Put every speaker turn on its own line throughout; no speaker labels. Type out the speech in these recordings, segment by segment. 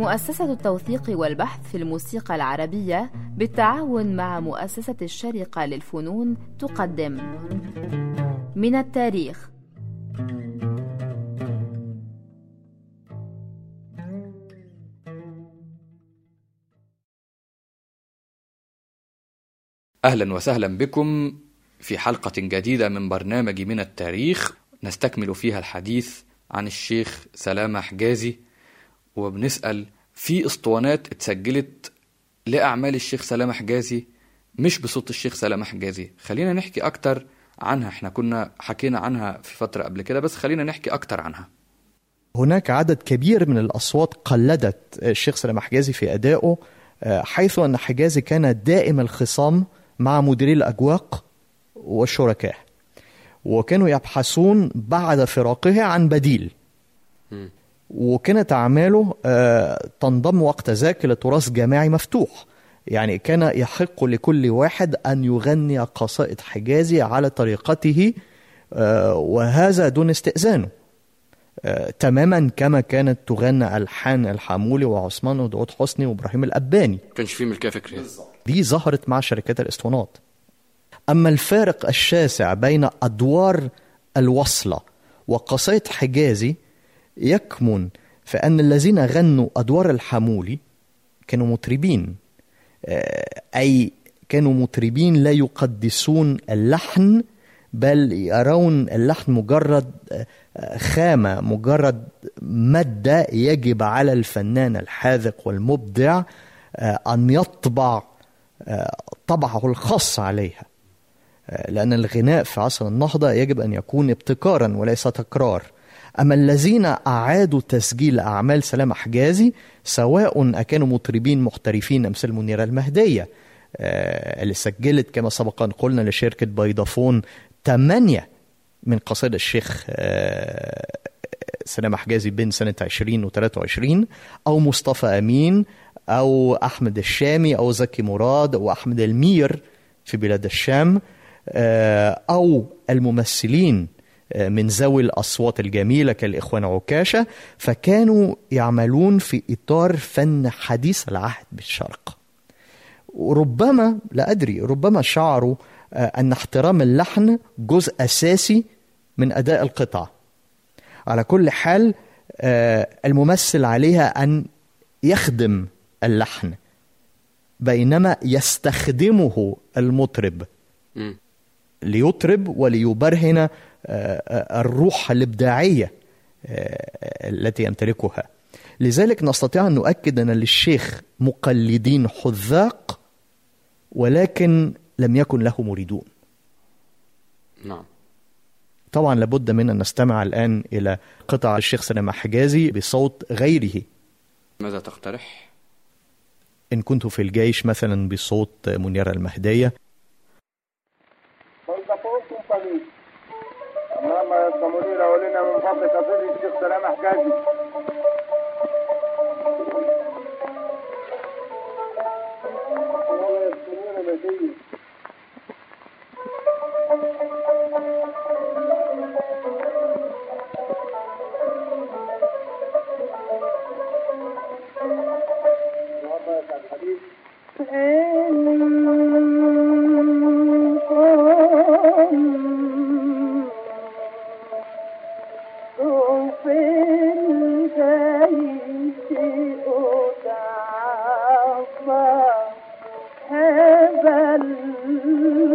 مؤسسة التوثيق والبحث في الموسيقى العربية بالتعاون مع مؤسسة الشرقة للفنون تقدم. من التاريخ.
أهلا وسهلا بكم في حلقة جديدة من برنامج من التاريخ. نستكمل فيها الحديث عن الشيخ سلامة حجازي وبنسأل في أسطوانات اتسجلت لأعمال الشيخ سلامة حجازي مش بصوت الشيخ سلامة حجازي. خلينا نحكي أكتر عنها. إحنا كنا حكينا عنها في فترة قبل كده بس خلينا نحكي أكتر عنها.
هناك عدد كبير من الأصوات قلدت الشيخ سلامة حجازي في أدائه حيث أن حجازي كان دائم الخصام مع مديري الأجواق والشركاء وكانوا يبحثون بعد فراقه عن بديل. وكانت أعماله تنضم وقت ذاك لتراث جماعي مفتوح. يعني كان يحق لكل واحد أن يغني قصائد حجازي على طريقته وهذا دون استئذانه تماما كما كانت تغنى ألحان الحامولي وعثمان وداود حسني وإبراهيم الأباني.
كانش في ملكية فكرية.
دي ظهرت مع شركات الإسطوانات. أما الفارق الشاسع بين أدوار الوصلة وقصائد حجازي يكمن في أن الذين غنوا أدوار الحمولي كانوا مطربين. أي كانوا مطربين لا يقدسون اللحن بل يرون اللحن مجرد خامة مجرد مادة يجب على الفنان الحاذق والمبدع أن يطبع طبعه الخاص عليها. لأن الغناء في عصر النهضة يجب أن يكون ابتكارا وليس تكرار. أما الذين أعادوا تسجيل أعمال سلام حجازي سواء أكانوا مطربين محترفين أمثال منيرة المهدية اللي سجلت كما سبق أن قلنا لشركة بيضافون ثمانية من قصائد الشيخ سلام حجازي بين سنة 20 و 23 أو مصطفى أمين أو أحمد الشامي أو زكي مراد أو أحمد المير في بلاد الشام أو الممثلين من ذوي الأصوات الجميلة كالإخوان عكاشة فكانوا يعملون في إطار فن حديث العهد بالشرق. وربما لا أدري ربما شعروا أن احترام اللحن جزء أساسي من أداء القطعة على كل حال الممثل عليها أن يخدم اللحن بينما يستخدمه المطرب. ليطرب وليبرهن الروح الإبداعية التي يمتلكها. لذلك نستطيع أن نؤكد أن للشيخ مقلدين حذاق ولكن لم يكن له مريدون.
نعم.
طبعا لابد من أن نستمع الآن إلى قطع الشيخ سلامة حجازي بصوت غيره.
ماذا تقترح؟
إن كنت في الجيش مثلا بصوت منيرة المهدية.
اللهم يا منيرة ولنا من فضلك صلي الشيخ سلام حجازي اللهم منيرة
Oh,
güzel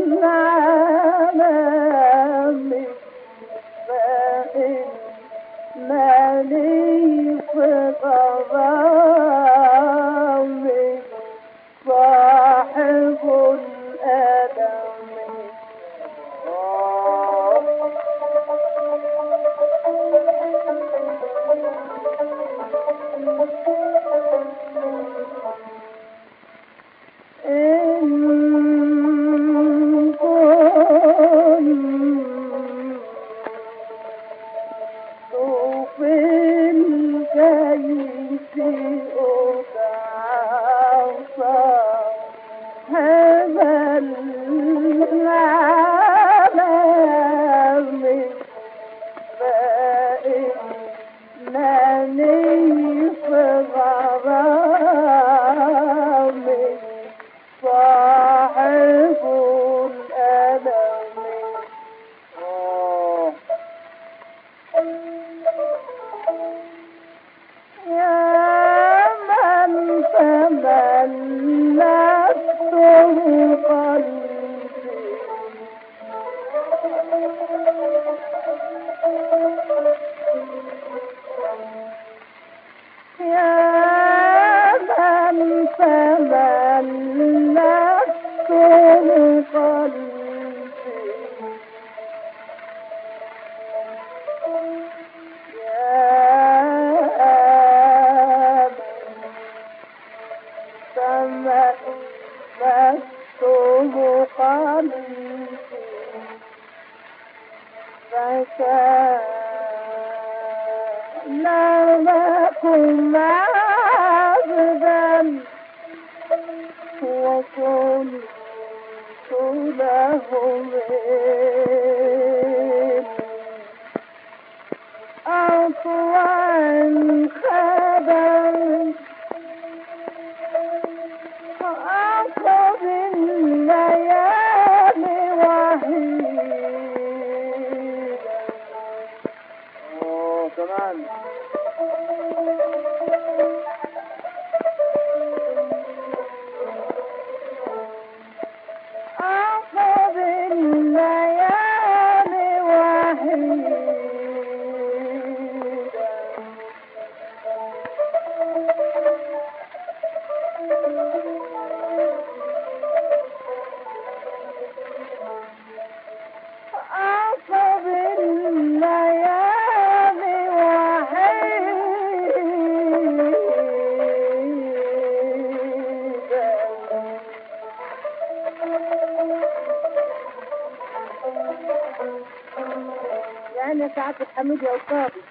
nu Deus sabe.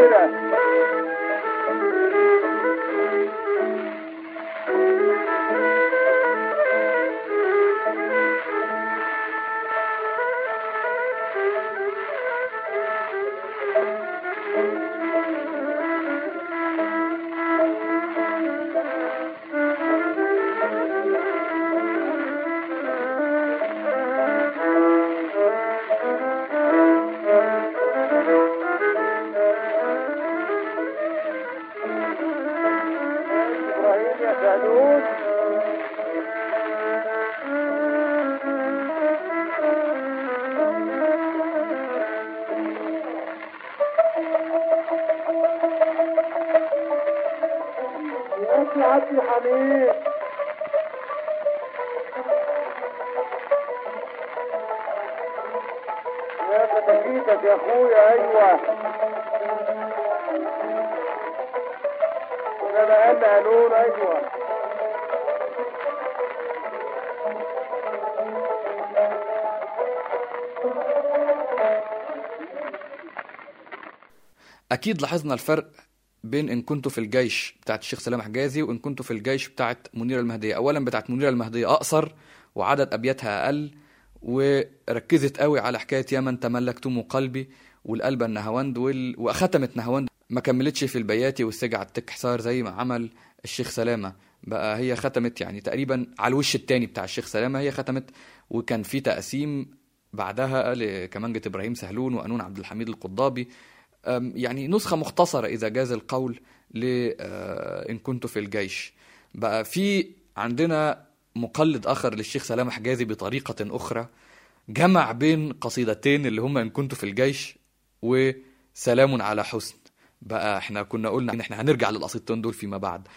Pereira.
أكيد لاحظنا الفرق بين إن كنت في الجيش بتاعت الشيخ سلام حجازي وإن كنت في الجيش بتاعت منير المهدية. اولا بتاعت منير المهدية أقصر وعدد أبياتها أقل وركزت قوي على حكاية يا من تملكتم قلبي والقلب النهاوند وال... وختمت نهاوند. ما كملتش في البياتي والسجع التك حصار زي ما عمل الشيخ سلامة. بقى هي ختمت يعني تقريبا على الوش التاني بتاع الشيخ سلامة هي ختمت. وكان في تقسيم بعدها لكمانجة إبراهيم سهلون وقانون عبد الحميد القضابي. يعني نسخة مختصرة إذا جاز القول آه، إن كنت في الجيش. بقى في عندنا مقلد آخر للشيخ سلام حجازي بطريقة أخرى جمع بين قصيدتين اللي هما إن كنت في الجيش وسلام على حسن. بقى إحنا كنا قلنا إن إحنا هنرجع للقصيدتين دول فيما بعد.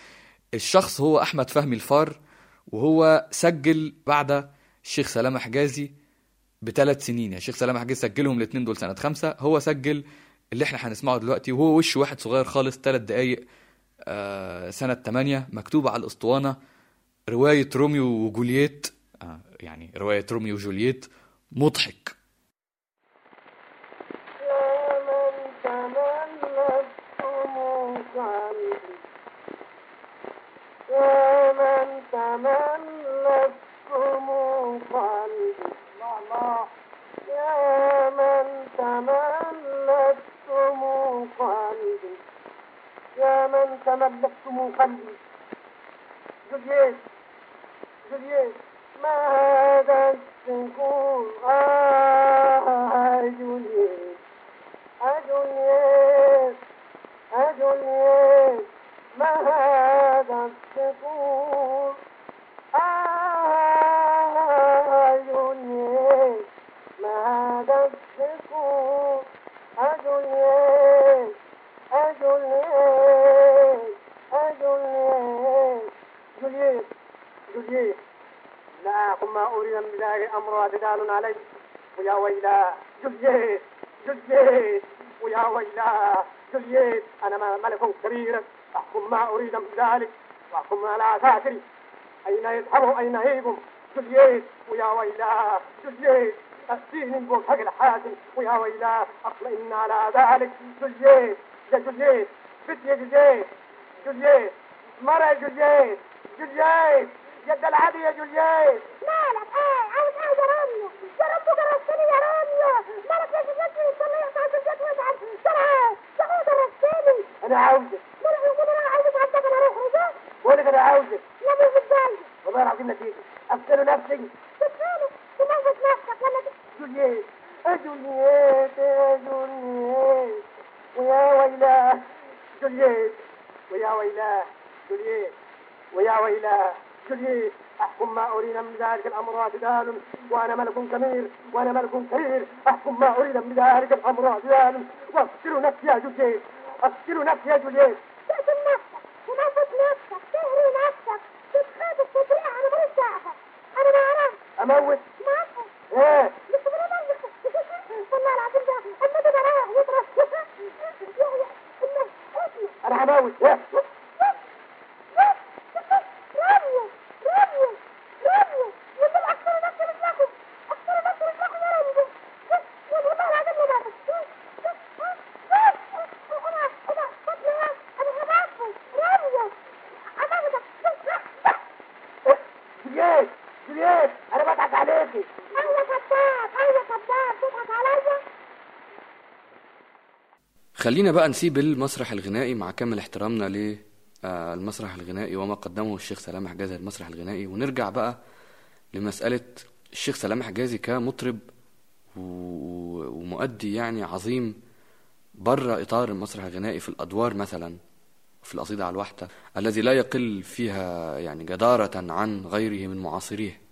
الشخص هو أحمد فهمي الفار وهو سجل بعد الشيخ سلام حجازي بثلاث سنين. يعني الشيخ سلام حجازي سجلهم الاثنين دول سنة خمسة هو سجل اللي إحنا هنسمعه دلوقتي وهو وش واحد صغير خالص ثلاث دقايق آه سنة 8 مكتوبه على الأسطوانة رواية روميو وجولييت. آه يعني رواية روميو وجولييت. مضحك.
تملكتم قلبي الله يا من تملكتم قلبي. جولييت جولييت ما هذا السكون آه جولييت أجوليت أجوليت ما هذا السكون ما أريد من ذلك أمر اعتدال علي. ويا ويلا جليت جليت ويا ويلا جليت أنا ملك كبير. أحكم ما أريد من ذلك. وأحكم على ساكري أين يذهبوا أين يهيبوا جليت ويا ويلا جليت أسيني بوك حق الحاكم. ويا ويلا أطمئن على ذلك. جليت يا جليت بت يا جليت جليت مرة جليت جليت يد العدي يا جليت
مالك؟ إيه عاوز إيه يا راميو يا رب جرستني يا راميو. مالك يا جدتي صلي يقطع الجد وازعل ترى تقول جرستني
أنا عاوزك
مالك يقول أنا عاوز عندك أنا أروح وجه
بقولك أنا عاوزك
يا ابني إزاي
والله العظيم نسيت أفتن نفسي.
تتخيل تموت نفسك ولا تت-
جولييت. جولييت جولييت. ويا ويلاه جولييت. ويا ويلاه جولييت. ويا ويلاه جولييت أحكم ما أريد من ذلك الأمر اعتدال وأنا ملك كبير وأنا ملك كبير أحكم ما أريد من ذلك الأمر اعتدال وأفكر نفسي يا جولييت أفكر نفسي يا جولييت
تقتل نفسك نفسك تهري نفسك أنا ماليش دعوه أنا ما ما أعرفش
إيه.
أنا مالك والله العظيم ده رايح يضرب
أنا هموت. إيه
راميو راميو راميو يقول أكثر نفس رجلكم أكثر نفس رجلكم يا راميو والله العظيم ما بعرف أنا أنا فاطمه أنا هبعثه راميو امامك
جولييت جولييت أنا بضحك عليكي
أيوه كذاب أيوه كذاب تضحك عليا
خلينا بقى نسيب المسرح الغنائي مع كامل احترامنا للمسرح الغنائي وما قدمه الشيخ سلام حجازي للمسرح الغنائي. ونرجع بقى لمسألة الشيخ سلام حجازي كمطرب ومؤدي يعني عظيم بره إطار المسرح الغنائي في الأدوار مثلا في القصيدة على الوحدة الذي لا يقل فيها يعني جدارة عن غيره من معاصريه.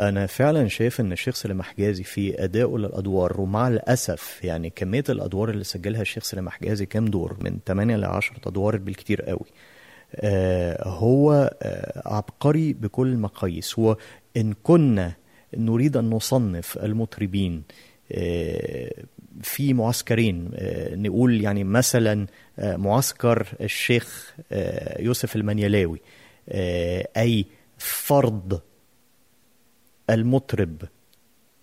أنا فعلا شايف إن الشيخ سليم حجازي في أدائه للأدوار ومع الأسف يعني كمية الأدوار اللي سجلها الشيخ سليم حجازي كام دور؟ من 8 ل 10 أدوار بالكتير قوي. آه هو آه عبقري بكل المقاييس. وإن كنا نريد أن نصنف المطربين آه في معسكرين نقول يعني مثلا معسكر الشيخ يوسف المنيلاوي أي فرض المطرب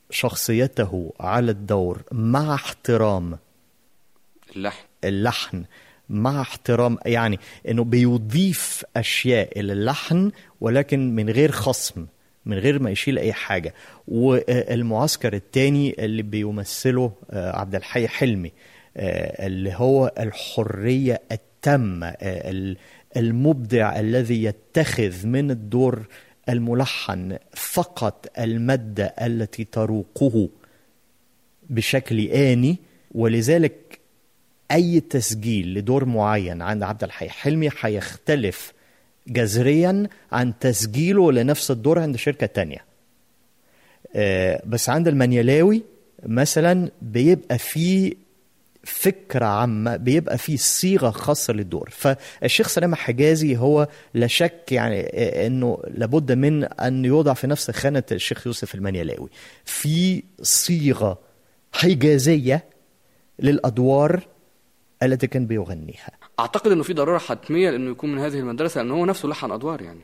شخصيته على الدور مع احترام.
اللحن.
اللحن مع احترام يعني إنه بيضيف أشياء إلى اللحن ولكن من غير خصم من غير ما يشيل أي حاجة. والمعسكر الثاني اللي بيمثله آه، عبد الحي حلمي آه، اللي هو الحرية التامة آه، ال- المبدع الذي يتخذ من الدور الملحن فقط الماده التي تروقه بشكل آني ولذلك أي تسجيل لدور معين عند عبد الحي حلمي هيختلف جذريا عن تسجيله لنفس الدور عند شركة تانية. آه، بس عند المنيلاوي مثلا بيبقى فيه فكرة عامة بيبقى فيه صيغة خاصة للدور. فالشيخ سلامة حجازي هو لا شك يعني آه، إنه لابد من أن يوضع في نفس خانة الشيخ يوسف المنيلاوي. في صيغة حجازية للأدوار التي كان بيغنيها.
أعتقد إنه في ضرورة حتمية لإنه يكون من هذه المدرسة لأنه هو نفسه لحن أدوار يعني.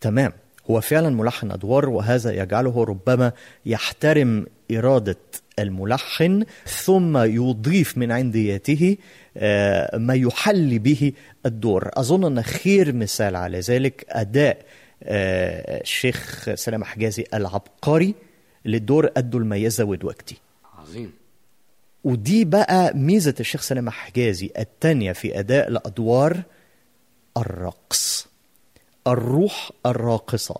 تمام. هو فعلا ملحن أدوار وهذا يجعله ربما يحترم إرادة الملحن ثم يضيف من عنديته آه، ما يحل به الدور. أظن أن خير مثال على ذلك أداء آه، الشيخ سلام حجازي العبقري للدور أدوا الميزة ودوكتي
عظيم.
ودي بقى ميزة الشيخ سلام حجازي التانية في أداء الأدوار الرقص. الروح الراقصة.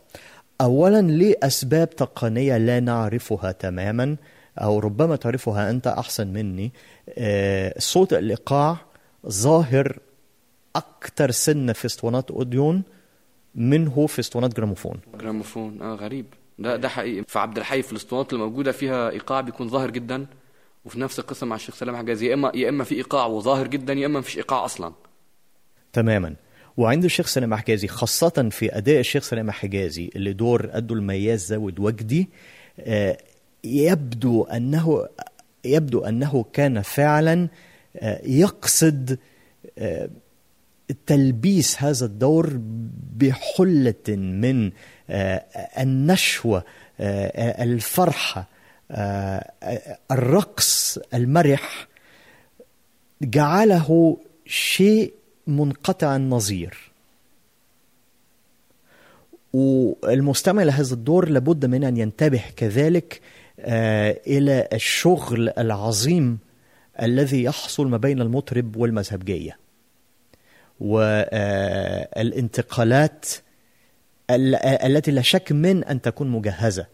أولا لأسباب تقنية لا نعرفها تماما أو ربما تعرفها أنت أحسن مني آه، صوت الإيقاع ظاهر أكثر سنة في اسطوانات أوديون منه في اسطوانات جراموفون.
جراموفون آه غريب. ده ده حقيقي. في عبد الحي في الاسطوانات اللي موجوده فيها إيقاع بيكون ظاهر جدا وفي نفس القصة مع الشيخ سلام حجازي. يا إما يا إما في إيقاع وظاهر جدا يا إما مفيش إيقاع أصلا.
تماما. وعند الشيخ سلام حجازي خاصة في أداء الشيخ سلام حجازي اللي دور أدوا المياز زود وجدي آه، يبدو أنه يبدو أنه كان فعلا آه، يقصد آه، تلبيس هذا الدور بحلة من آه، النشوة الفرحة آه، الرقص المرح جعله شيء منقطع النظير. والمستمع لهذا الدور لابد من أن ينتبه كذلك إلى الشغل العظيم الذي يحصل ما بين المطرب والمذهبجيه والانتقالات التي لا شك من أن تكون مجهزة.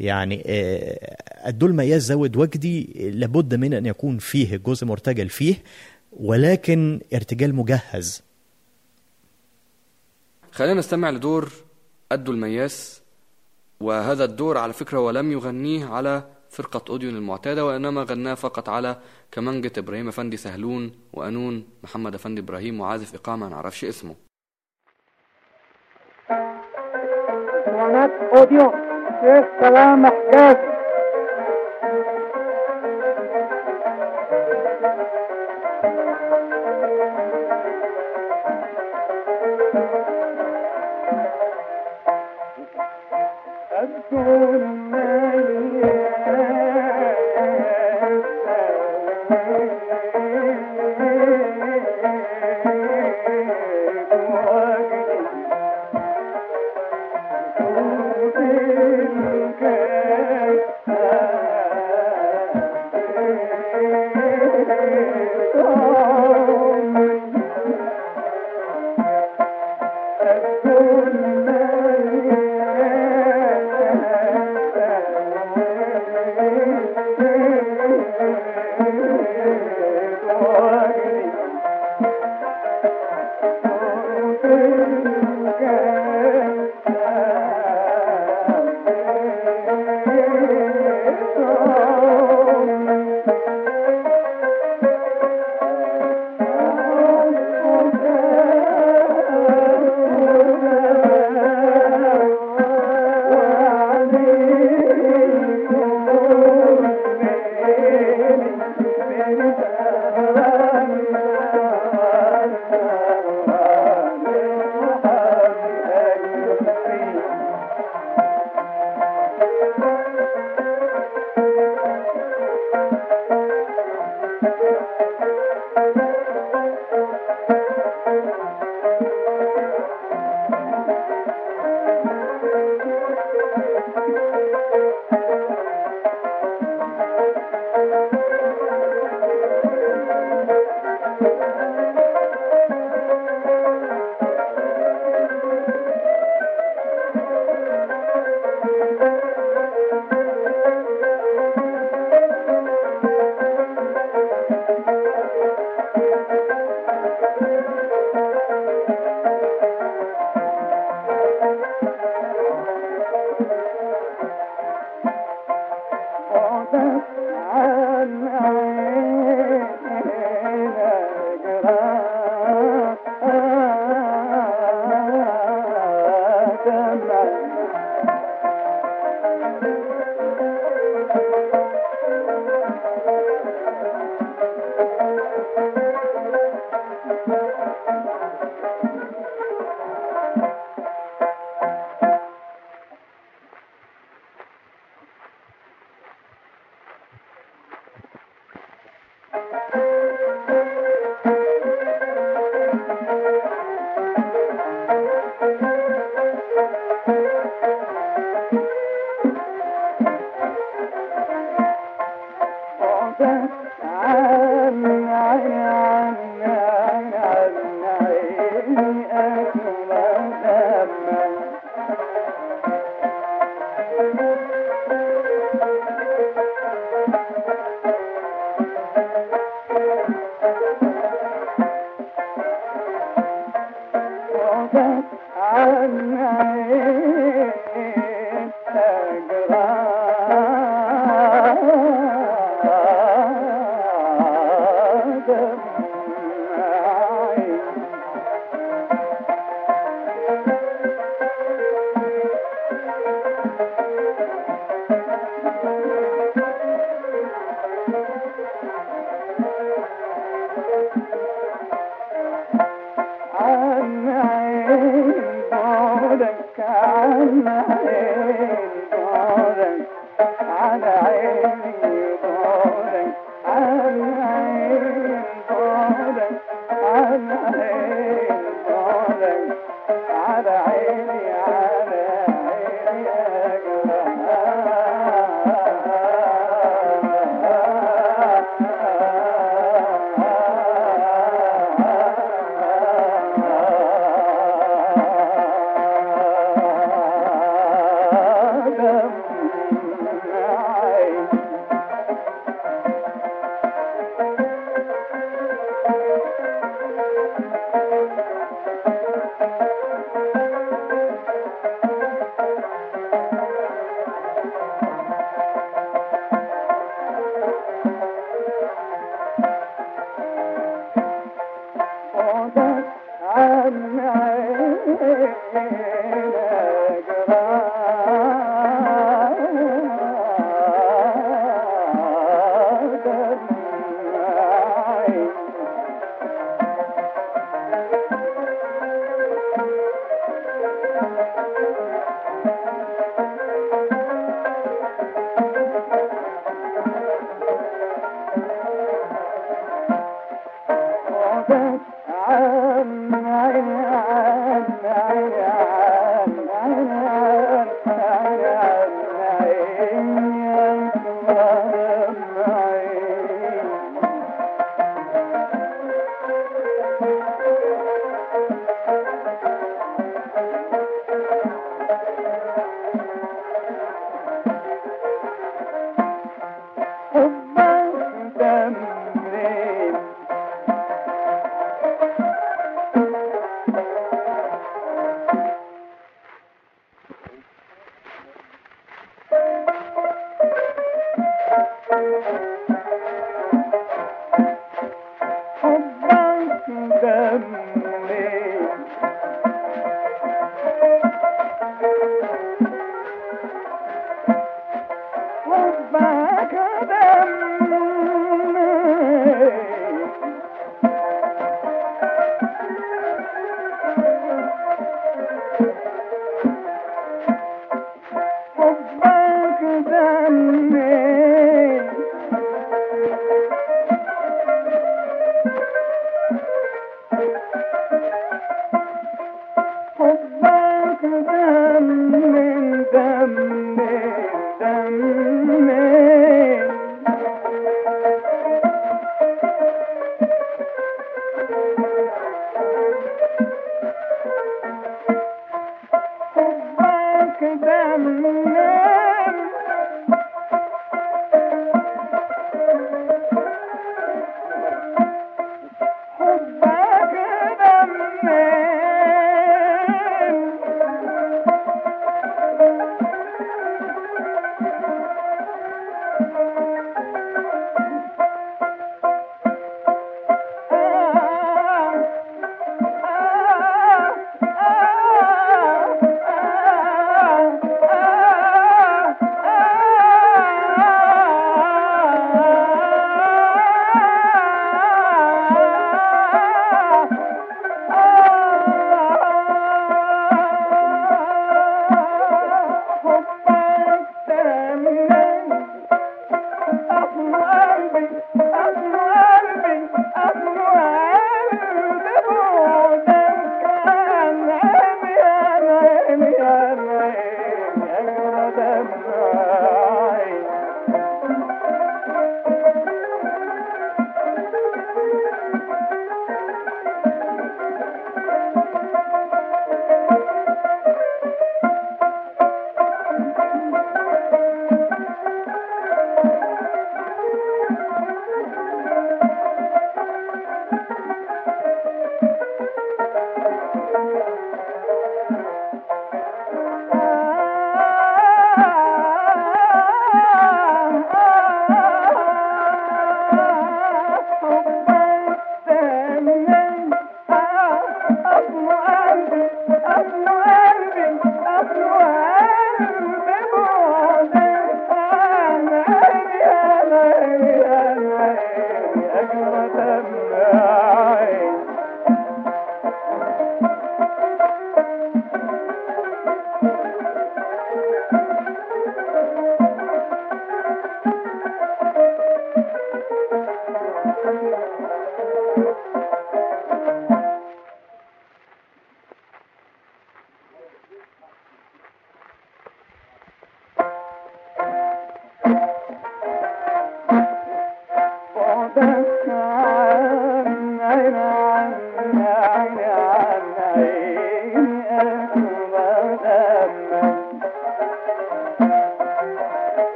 يعني آه، الدول مياز زود وجدي لابد من أن يكون فيه جزء مرتجل فيه ولكن ارتجال مجهز.
خلينا نستمع لدور أدوا المياس وهذا الدور على فكرة ولم يغنيه على فرقة أوديون المعتادة وإنما غناه فقط على كمانجة إبراهيم أفندي سهلون وقانون محمد أفندي إبراهيم وعازف إيقاع ما نعرفش اسمه.
حجازي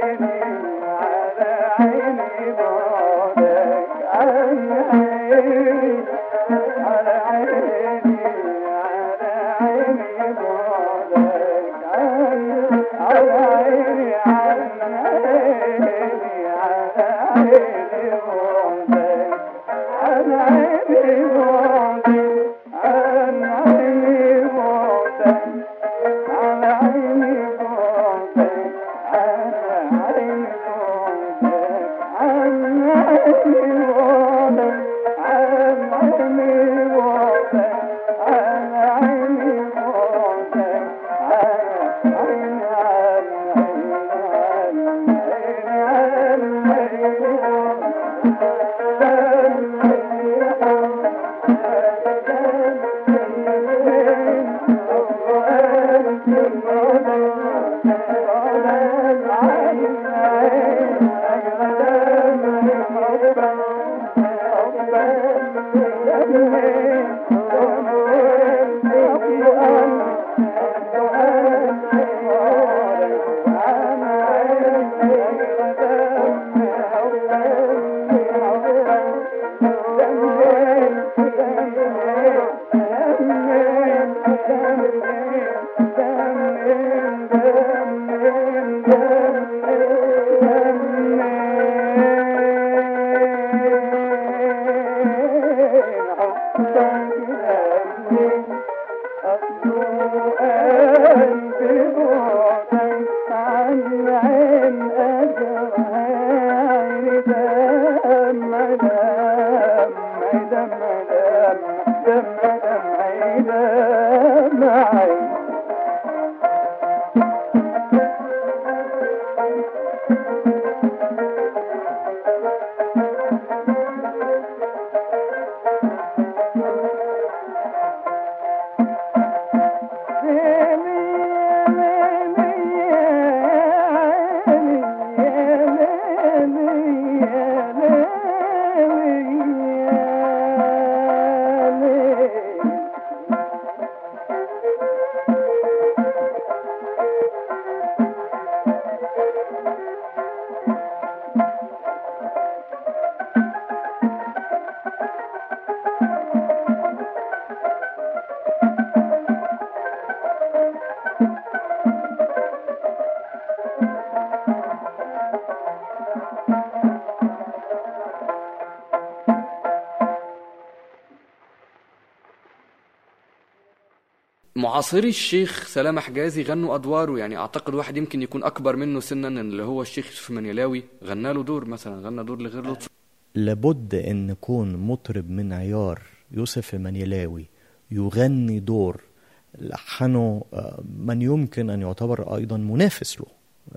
Amen.
معاصري الشيخ سلامة حجازي غنوا أدواره. يعني أعتقد واحد يمكن يكون أكبر منه سنا اللي هو الشيخ يوسف المنيلاوي. غنى له دور مثلا غنى دور لغير لطفي.
لابد إن يكون مطرب من عيار يوسف المنيلاوي. يغني دور لحنه آه، من يمكن أن يعتبر أيضا منافس له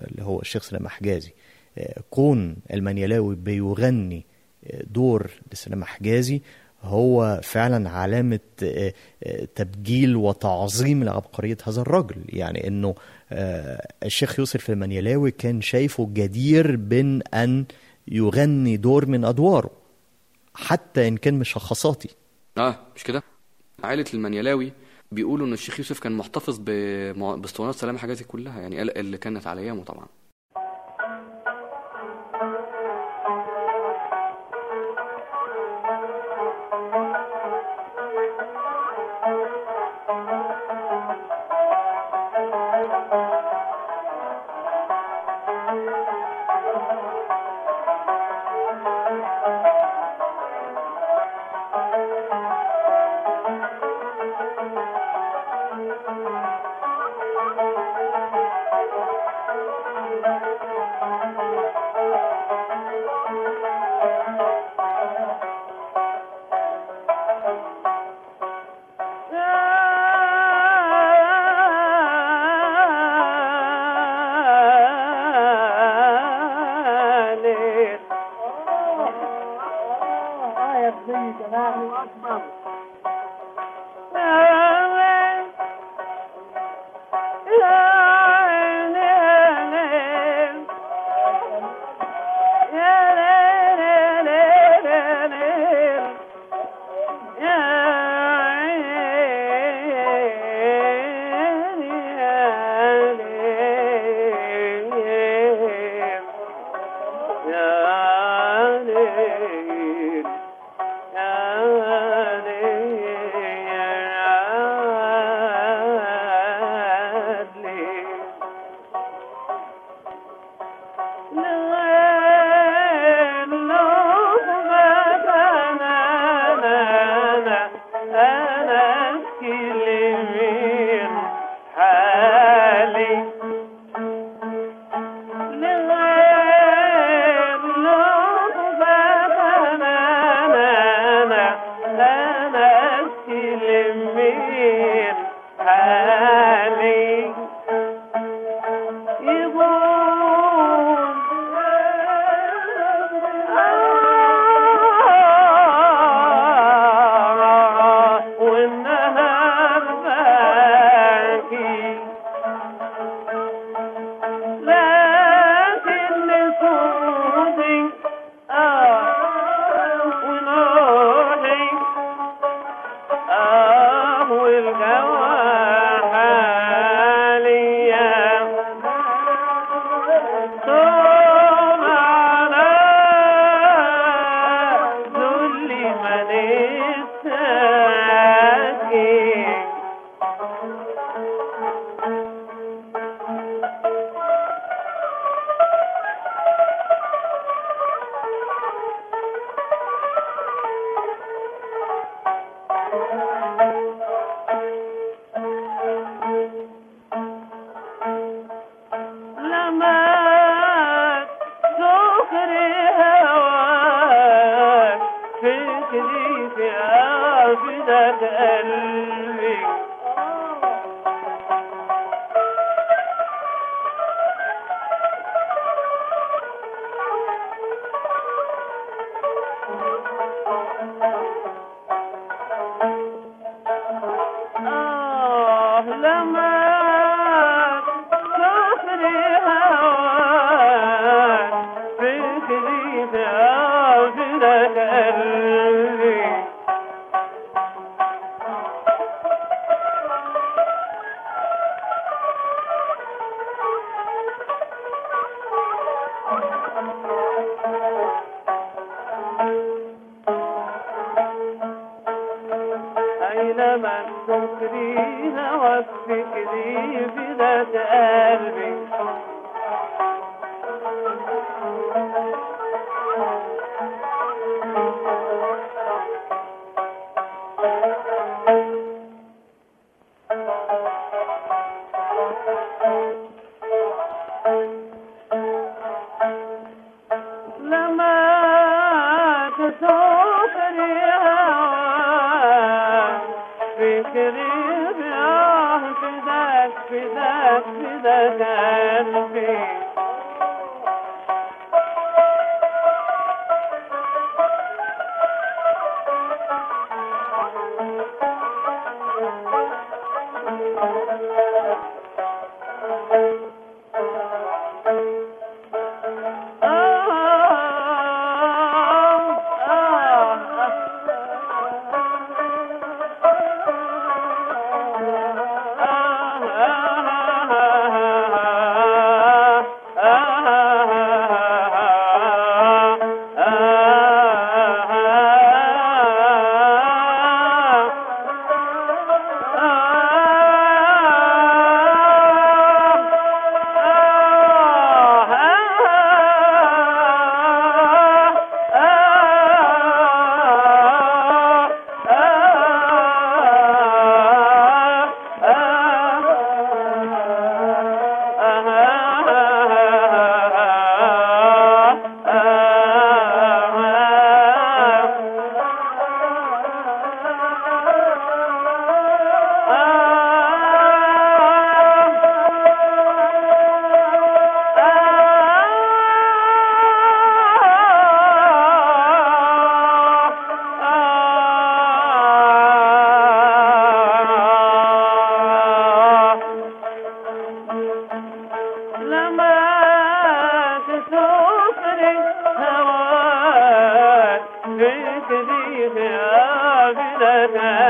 اللي هو الشيخ سلام حجازي. آه، كون المنيلاوي بيغني آه، دور لسلام حجازي هو فعلا علامة آه، آه، تبجيل وتعظيم لعبقرية هذا الرجل. يعني آه، الشيخ يوسف المنيلاوي كان شايفه جدير بين أن يغني دور من أدواره حتى إن كان مشخصاتي
آه مش كده؟ عائلة المنيلاوي بيقولوا إن الشيخ يوسف كان محتفظ باسطوانات سلامة حجازي كلها يعني ال- اللي كانت على ايامه طبعا. Thank you.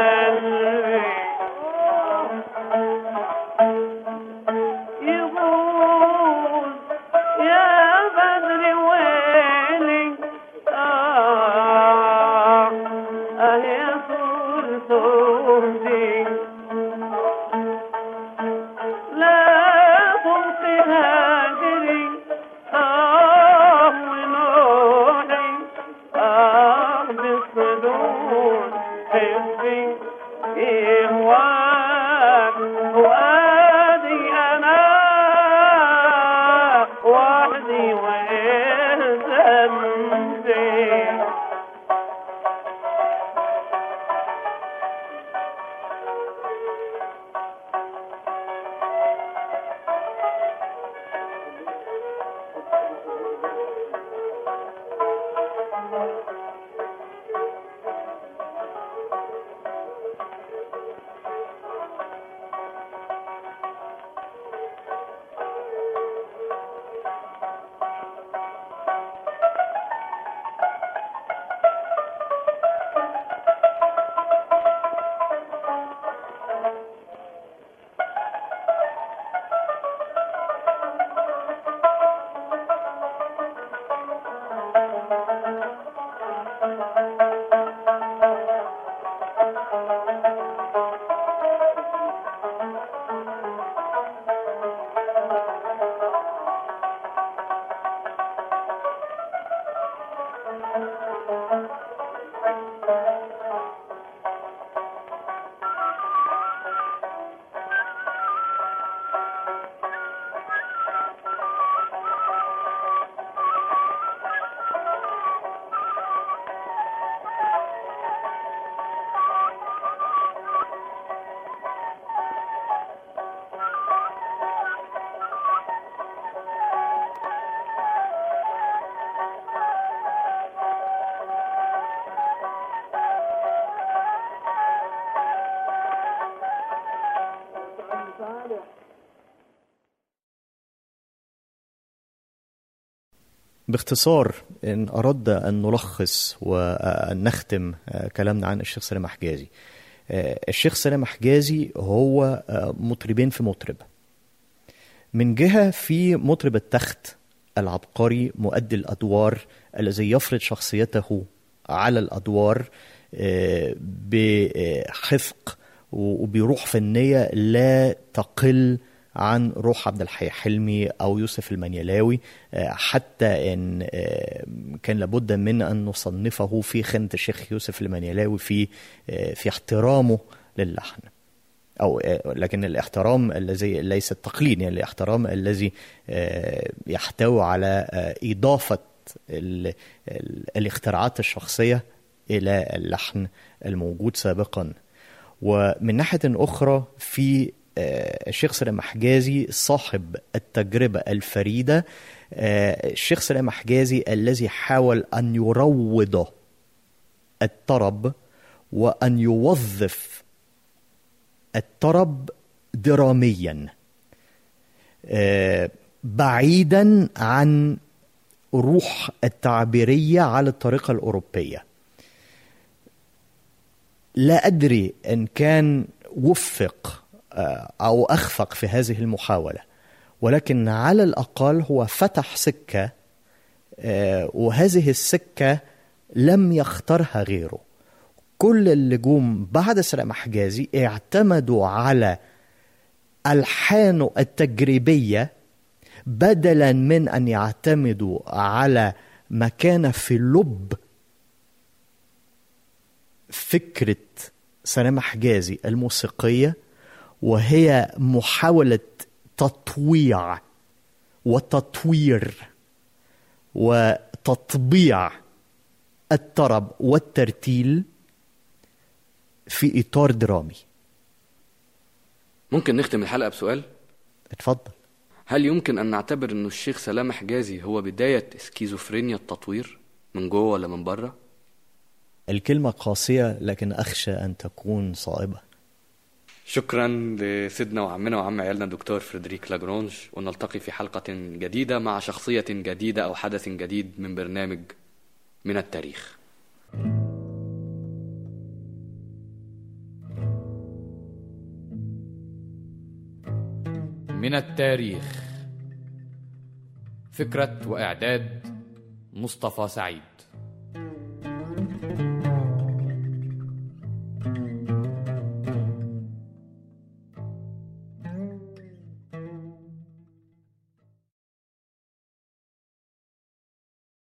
باختصار إن أردنا أن نلخص وأن نختم آه، كلامنا عن الشيخ سلام حجازي. آه، الشيخ سلام حجازي هو آه، مطربين في مطرب. من جهة في مطرب التخت العبقري مؤدي الأدوار الذي يفرض شخصيته على الأدوار بحفق وبروح فنية لا تقل عن روح عبد الحي حلمي أو يوسف المنيلاوي آه، حتى إن آه، كان لابد من أن نصنفه في خانة الشيخ يوسف المنيلاوي في آه، في احترامه للحن. آه، لكن الاحترام الذي ليس التقليد يعني الاحترام الذي يحتوي على ال- الاختراعات الشخصية إلى اللحن الموجود سابقا. ومن ناحية أخرى في الشيخ سلام حجازي صاحب التجربة الفريدة. آه، الشيخ سلام حجازي الذي حاول أن يروض الطرب وأن يوظف الطرب دراميا آه، بعيدا عن روح التعبيرية على الطريقة الأوروبية. لا أدري إن كان وفق آه، أو أخفق في هذه المحاولة. ولكن على الأقل هو فتح سكة آه، وهذه السكة لم يختارها غيره. كل اللي جم بعد سلام حجازي اعتمدوا على ألحانه التجريبية بدلا من أن يعتمدوا على ما كان في لب فكرة سلام حجازي الموسيقية وهي محاولة تطويع وتطوير وتطبيع الطرب والترتيل في إطار درامي.
ممكن نختم الحلقة بسؤال؟
اتفضل.
هل يمكن أن نعتبر أنه الشيخ سلام حجازي هو بداية سكيزوفرينيا التطوير؟ من جوه ولا من بره؟
الكلمة قاسية لكن أخشى أن تكون صائبة.
شكرا لسيدنا وعمنا وعم عيالنا الدكتور فريدريك لاجرونج ونلتقي في حلقة جديدة مع شخصية جديدة أو حدث جديد من برنامج من التاريخ. من التاريخ. فكرة وإعداد مصطفى سعيد.